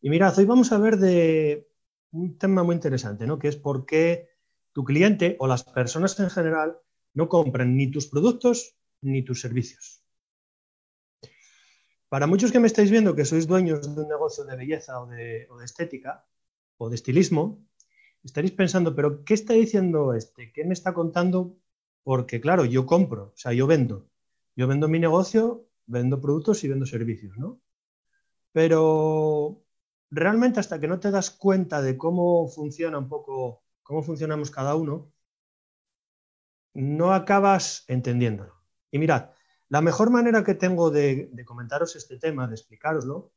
Y mirad, hoy vamos a ver de un tema muy interesante, ¿no? Que es por qué tu cliente o las personas en general no compran ni tus productos ni tus servicios. Para muchos que me estáis viendo que sois dueños de un negocio de belleza o de, o de estética o de estilismo, estaréis pensando, pero ¿qué está diciendo este? ¿Qué me está contando? Porque claro, yo compro, o sea, yo vendo. Yo vendo mi negocio, vendo productos y vendo servicios, ¿no? Pero realmente hasta que no te das cuenta de cómo funciona un poco, cómo funcionamos cada uno, no acabas entendiéndolo. Y mirad, la mejor manera que tengo de, comentaros este tema, de explicároslo,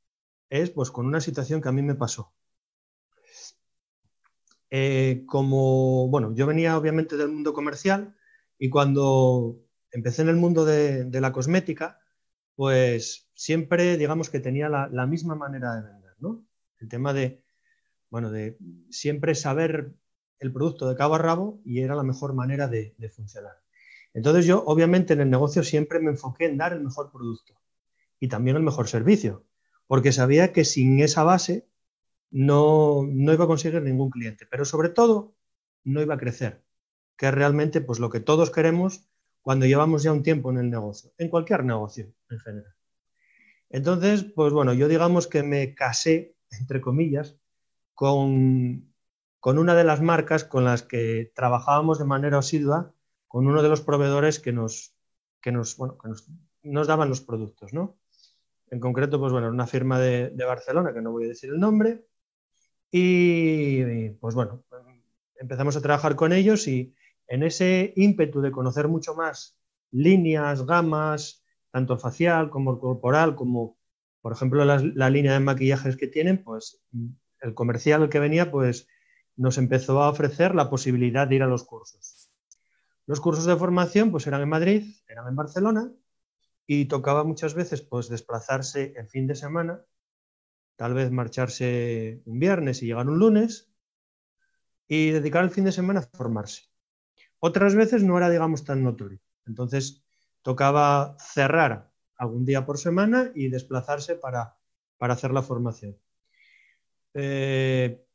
es pues con una situación que a mí me pasó. Eh, como, bueno, yo venía obviamente del mundo comercial y cuando empecé en el mundo de, la cosmética, pues siempre, digamos que tenía la, la misma manera de vender. El tema de, bueno, de siempre saber el producto de cabo a rabo y era la mejor manera de, funcionar. Entonces yo, obviamente, en el negocio siempre me enfoqué en dar el mejor producto y también el mejor servicio, porque sabía que sin esa base no, no iba a conseguir ningún cliente, pero sobre todo no iba a crecer, que es realmente pues, lo que todos queremos cuando llevamos ya un tiempo en el negocio, en cualquier negocio en general. Entonces, pues bueno, yo digamos que me casé entre comillas, con, una de las marcas con las que trabajábamos de manera asidua, con uno de los proveedores que nos, que nos, nos, daban los productos, ¿no? En concreto, pues bueno, una firma de, Barcelona, que no voy a decir el nombre, y, pues bueno, empezamos a trabajar con ellos y en ese ímpetu de conocer mucho más líneas, gamas, tanto facial como corporal, como por ejemplo, la, línea de maquillajes que tienen, pues el comercial que venía, pues nos empezó a ofrecer la posibilidad de ir a los cursos. Los cursos de formación, pues eran en Madrid, eran en Barcelona, y tocaba muchas veces, pues desplazarse el fin de semana, tal vez marcharse un viernes y llegar un lunes, y dedicar el fin de semana a formarse. Otras veces no era, digamos, tan notorio. Entonces, tocaba cerrar algún día por semana y desplazarse para, hacer la formación. Eh,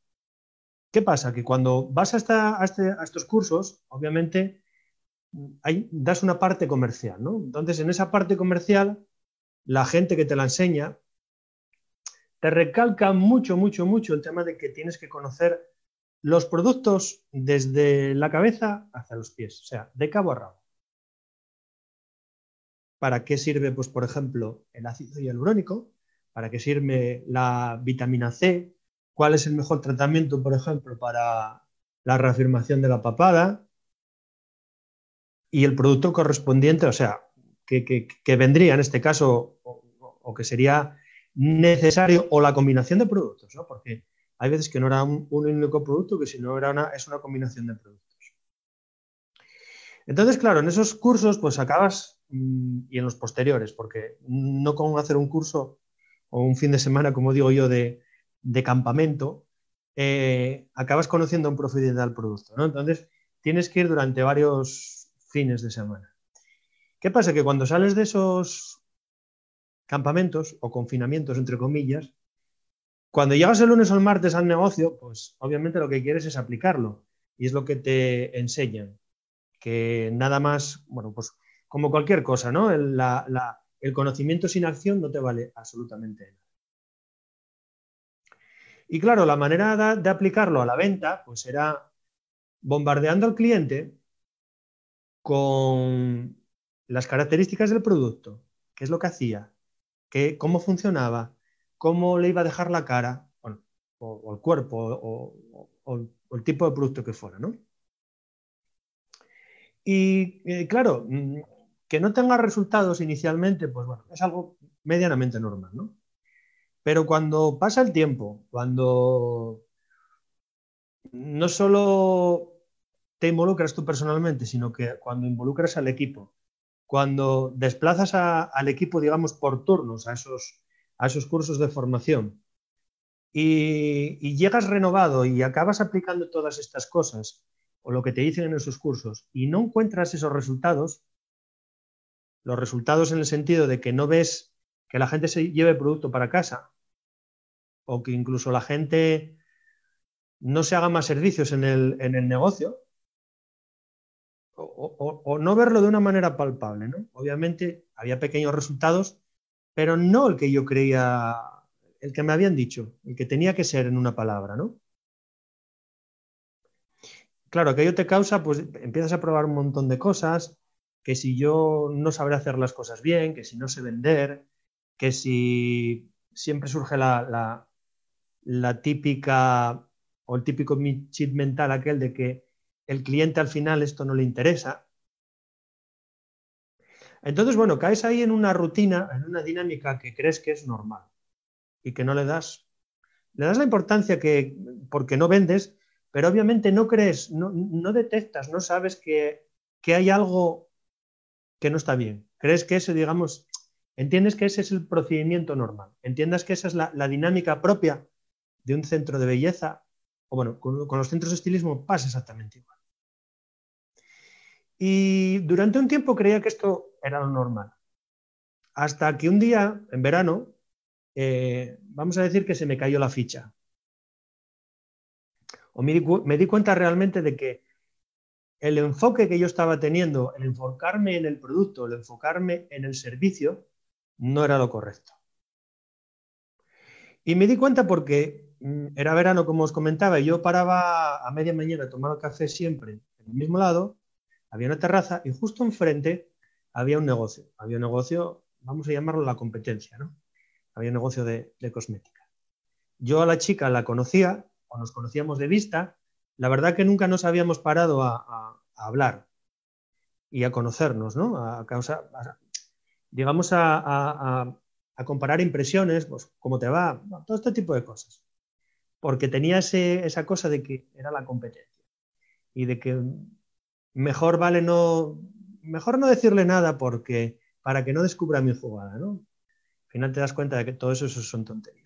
¿Qué pasa? Que cuando vas este, a, estos cursos, obviamente, das una parte comercial, ¿no? Entonces, en esa parte comercial, la gente que te la enseña te recalca mucho, mucho, mucho el tema de que tienes que conocer los productos desde la cabeza hasta los pies, o sea, de cabo a rabo para qué sirve, pues, por ejemplo, el ácido hialurónico, para qué sirve la vitamina C, cuál es el mejor tratamiento, por ejemplo, para la reafirmación de la papada y el producto correspondiente, o sea, que, vendría en este caso o, que sería necesario o la combinación de productos, ¿no? porque hay veces que no era un, único producto, que si no era una, es una combinación de productos. Entonces, claro, en esos cursos pues acabas y en los posteriores, porque no con hacer un curso o un fin de semana, como digo yo, de, campamento, eh, acabas conociendo en profundidad el producto. ¿no? Entonces, tienes que ir durante varios fines de semana. ¿Qué pasa? Que cuando sales de esos campamentos o confinamientos, entre comillas, cuando llegas el lunes o el martes al negocio, pues obviamente lo que quieres es aplicarlo y es lo que te enseñan. Que nada más, bueno, pues como cualquier cosa, ¿no? El, conocimiento sin acción no te vale absolutamente nada. Y claro, la manera de, aplicarlo a la venta, pues era bombardeando al cliente con las características del producto, qué es lo que hacía, qué, cómo funcionaba, cómo le iba a dejar la cara, o, el cuerpo, o, el tipo de producto que fuera, ¿no? Y eh, claro, que no tenga resultados inicialmente, pues bueno, es algo medianamente normal, ¿no? Pero cuando pasa el tiempo, cuando no solo te involucras tú personalmente, sino que cuando involucras al equipo, cuando desplazas al equipo, digamos, por turnos a esos, a esos cursos de formación y, y, llegas renovado y acabas aplicando todas estas cosas o lo que te dicen en esos cursos y no encuentras esos resultados, los resultados en el sentido de que no ves que la gente se lleve el producto para casa, o que incluso la gente no se haga más servicios en el, negocio, o, no verlo de una manera palpable. ¿no? Obviamente había pequeños resultados, pero no el que yo creía, el que me habían dicho, el que tenía que ser en una palabra. ¿no? Claro, aquello te causa, pues empiezas a probar un montón de cosas, que si yo no sabré hacer las cosas bien, que si no sé vender, que si siempre surge la, típica o el típico chip mental aquel de que el cliente al final esto no le interesa. Entonces, bueno, caes ahí en una rutina, en una dinámica que crees que es normal y que no le das, le das la importancia que, porque no vendes, pero obviamente no crees, no, detectas, no sabes que, que hay algo que no está bien. Crees que ese, digamos, entiendes que ese es el procedimiento normal, entiendas que esa es la, dinámica propia de un centro de belleza, o bueno, con, los centros de estilismo pasa exactamente igual. Y durante un tiempo creía que esto era lo normal, hasta que un día, en verano, eh, vamos a decir que se me cayó la ficha. O me di cuenta realmente de que el enfoque que yo estaba teniendo, el enfocarme en el producto, el enfocarme en el servicio, no era lo correcto. Y me di cuenta porque mm, era verano, como os comentaba, y yo paraba a media mañana a tomar café siempre en el mismo lado, había una terraza y justo enfrente había un negocio. Había un negocio, vamos a llamarlo la competencia, ¿no? Había un negocio de, cosmética. Yo a la chica la conocía, o nos conocíamos de vista, la verdad que nunca nos habíamos parado a, hablar y a conocernos, ¿no? A causa, digamos, a, comparar impresiones, pues, cómo te va, todo este tipo de cosas. Porque tenía esa cosa de que era la competencia y de que mejor vale no, mejor no decirle nada porque para que no descubra mi jugada, ¿no? Al final te das cuenta de que todo eso, son tonterías.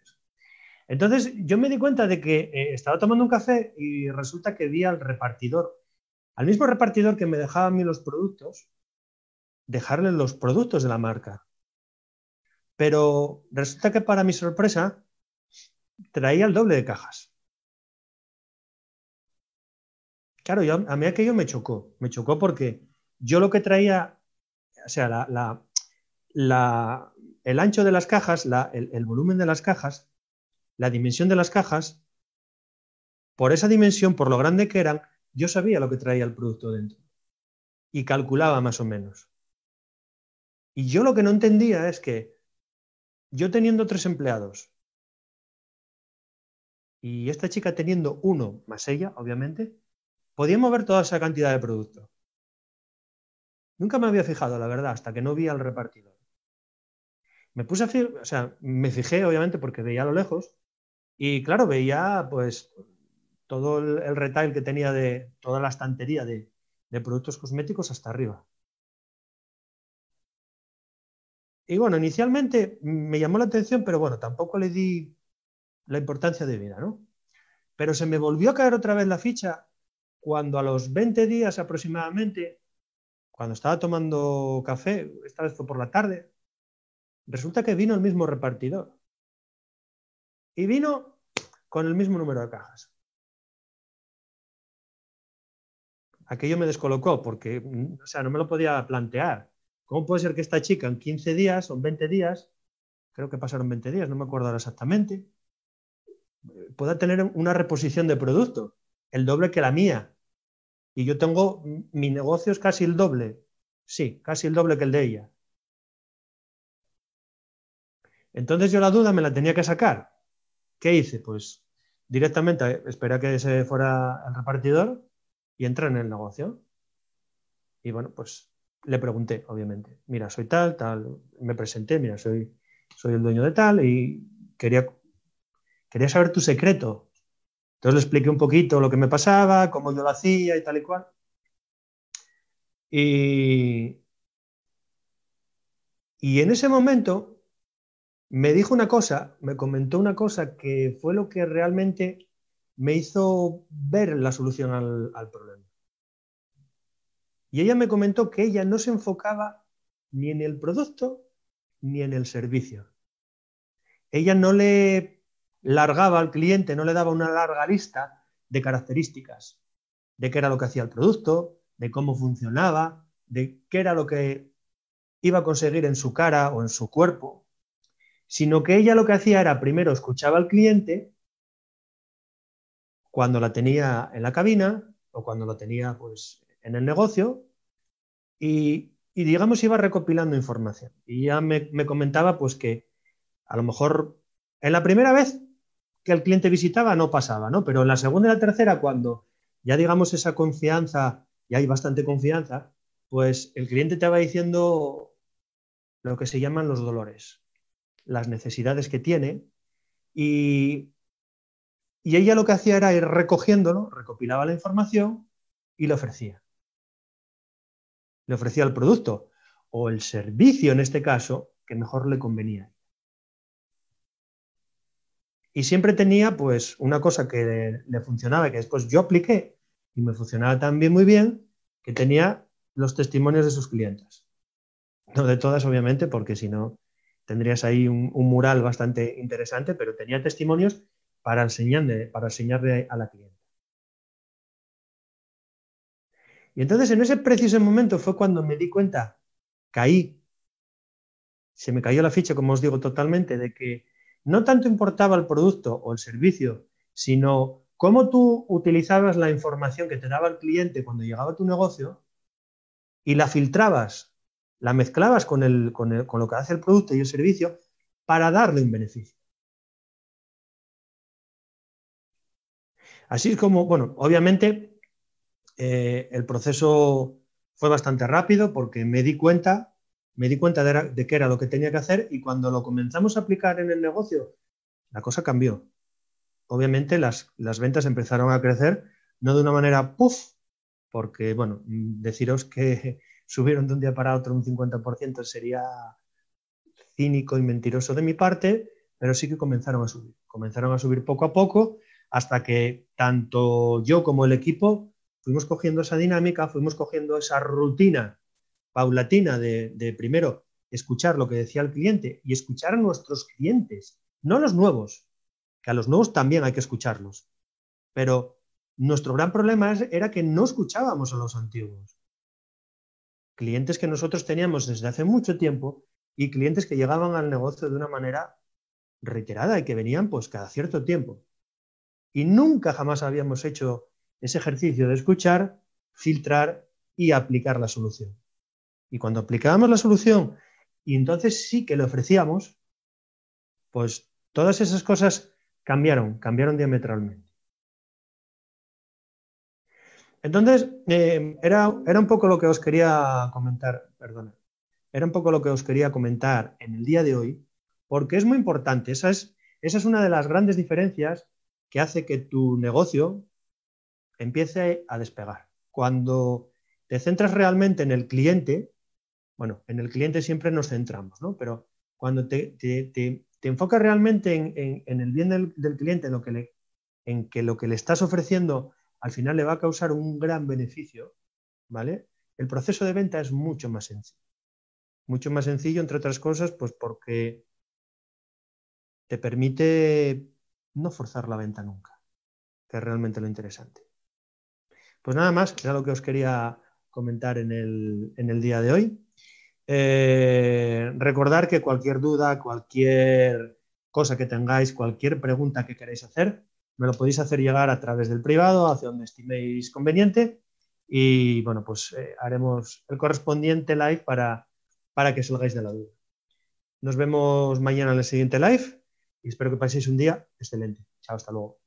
Entonces yo me di cuenta de que eh, estaba tomando un café y resulta que vi al repartidor, al mismo repartidor que me dejaba a mí los productos, dejarle los productos de la marca. Pero resulta que para mi sorpresa traía el doble de cajas. Claro, a mí aquello me chocó. Me chocó porque yo lo que traía, o sea, el ancho de las cajas, el volumen de las cajas, la dimensión de las cajas, por esa dimensión, por lo grande que eran, yo sabía lo que traía el producto dentro y calculaba más o menos. Y yo lo que no entendía es que yo teniendo tres empleados y esta chica teniendo uno más ella, obviamente, podía mover toda esa cantidad de producto. Nunca me había fijado, la verdad, hasta que no vi al repartidor. Me puse a o sea, me fijé, obviamente, porque veía a lo lejos, y claro, veía pues todo el, retail que tenía de toda la estantería de productos cosméticos hasta arriba. Y bueno, inicialmente me llamó la atención, pero bueno, tampoco le di la importancia de vida, ¿no? Pero se me volvió a caer otra vez la ficha cuando a los 20 días aproximadamente, cuando estaba tomando café, esta vez fue por la tarde, resulta que vino el mismo repartidor. Y vino con el mismo número de cajas. Aquello me descolocó porque, o sea, no me lo podía plantear. ¿Cómo puede ser que esta chica en 15 días o en 20 días, creo que pasaron 20 días, no me acuerdo ahora exactamente, pueda tener una reposición de producto, el doble que la mía? Y yo tengo, mi negocio es casi el doble, sí, casi el doble que el de ella. Entonces yo la duda me la tenía que sacar. ¿Qué hice? Pues directamente esperé a que se fuera el repartidor y entré en el negocio. Y bueno, pues le pregunté, obviamente, mira, soy tal, tal, me presenté, mira, soy, soy el dueño de tal y quería, quería saber tu secreto. Entonces le expliqué un poquito lo que me pasaba, cómo yo lo hacía y tal y cual. Y, y en ese momento me dijo una cosa, me comentó una cosa que fue lo que realmente me hizo ver la solución al problema. Y ella me comentó que ella no se enfocaba ni en el producto ni en el servicio. Ella no le largaba al cliente, no le daba una larga lista de características, de qué era lo que hacía el producto, de cómo funcionaba, de qué era lo que iba a conseguir en su cara o en su cuerpo, sino que ella lo que hacía era primero escuchaba al cliente cuando la tenía en la cabina o cuando lo tenía pues en el negocio y, digamos iba recopilando información. Y ya me, me comentaba pues que a lo mejor en la primera vez que el cliente visitaba no pasaba, ¿no? Pero en la segunda y la tercera, cuando ya digamos esa confianza, y hay bastante confianza, pues el cliente te va diciendo lo que se llaman los dolores, las necesidades que tiene, y, y ella lo que hacía era ir recogiéndolo, recopilaba la información y le ofrecía. Le ofrecía el producto o el servicio, en este caso, que mejor le convenía. Y siempre tenía pues una cosa que le, funcionaba, que después yo apliqué y me funcionaba también muy bien, que tenía los testimonios de sus clientes. No de todas, obviamente, porque si no tendrías ahí un, mural bastante interesante, pero tenía testimonios para enseñarle, para enseñarle a la clienta. Y entonces en ese preciso momento fue cuando me di cuenta, caí, se me cayó la ficha, como os digo, totalmente, de que no tanto importaba el producto o el servicio, sino cómo tú utilizabas la información que te daba el cliente cuando llegaba a tu negocio y la filtrabas, la mezclabas con, lo que hace el producto y el servicio para darle un beneficio. Así es como, bueno, obviamente eh, el proceso fue bastante rápido porque me di cuenta me di cuenta de, qué era lo que tenía que hacer y cuando lo comenzamos a aplicar en el negocio, la cosa cambió. Obviamente las, ventas empezaron a crecer, no de una manera puff, porque, bueno, deciros que subieron de un día para otro un 50% sería cínico y mentiroso de mi parte, pero sí que comenzaron a subir. Comenzaron a subir poco a poco hasta que tanto yo como el equipo fuimos cogiendo esa dinámica, fuimos cogiendo esa rutina paulatina de, primero escuchar lo que decía el cliente y escuchar a nuestros clientes, no a los nuevos, que a los nuevos también hay que escucharlos. Pero nuestro gran problema era que no escuchábamos a los antiguos. Clientes que nosotros teníamos desde hace mucho tiempo y clientes que llegaban al negocio de una manera reiterada y que venían pues cada cierto tiempo. Y nunca jamás habíamos hecho ese ejercicio de escuchar, filtrar y aplicar la solución. Y cuando aplicábamos la solución y entonces sí que le ofrecíamos, pues todas esas cosas cambiaron, cambiaron diametralmente. Entonces, eh, era, era, un poco lo que os quería comentar, perdona, era un poco lo que os quería comentar en el día de hoy, porque es muy importante, esa es, esa es una de las grandes diferencias que hace que tu negocio empiece a despegar. Cuando te centras realmente en el cliente, bueno, en el cliente siempre nos centramos, ¿no? Pero cuando te, enfocas realmente en, el bien del, cliente, en, lo que le, en que lo que le estás ofreciendo al final le va a causar un gran beneficio, ¿vale? El proceso de venta es mucho más sencillo. Mucho más sencillo, entre otras cosas, pues porque te permite no forzar la venta nunca, que es realmente lo interesante. Pues nada más, era lo que os quería comentar en el, en el día de hoy. Eh, recordar que cualquier duda, cualquier cosa que tengáis, cualquier pregunta que queráis hacer, me lo podéis hacer llegar a través del privado, hacia donde estiméis conveniente. Y bueno, pues eh, haremos el correspondiente live para, para que salgáis de la duda. Nos vemos mañana en el siguiente live y espero que paséis un día excelente. Chao, hasta luego.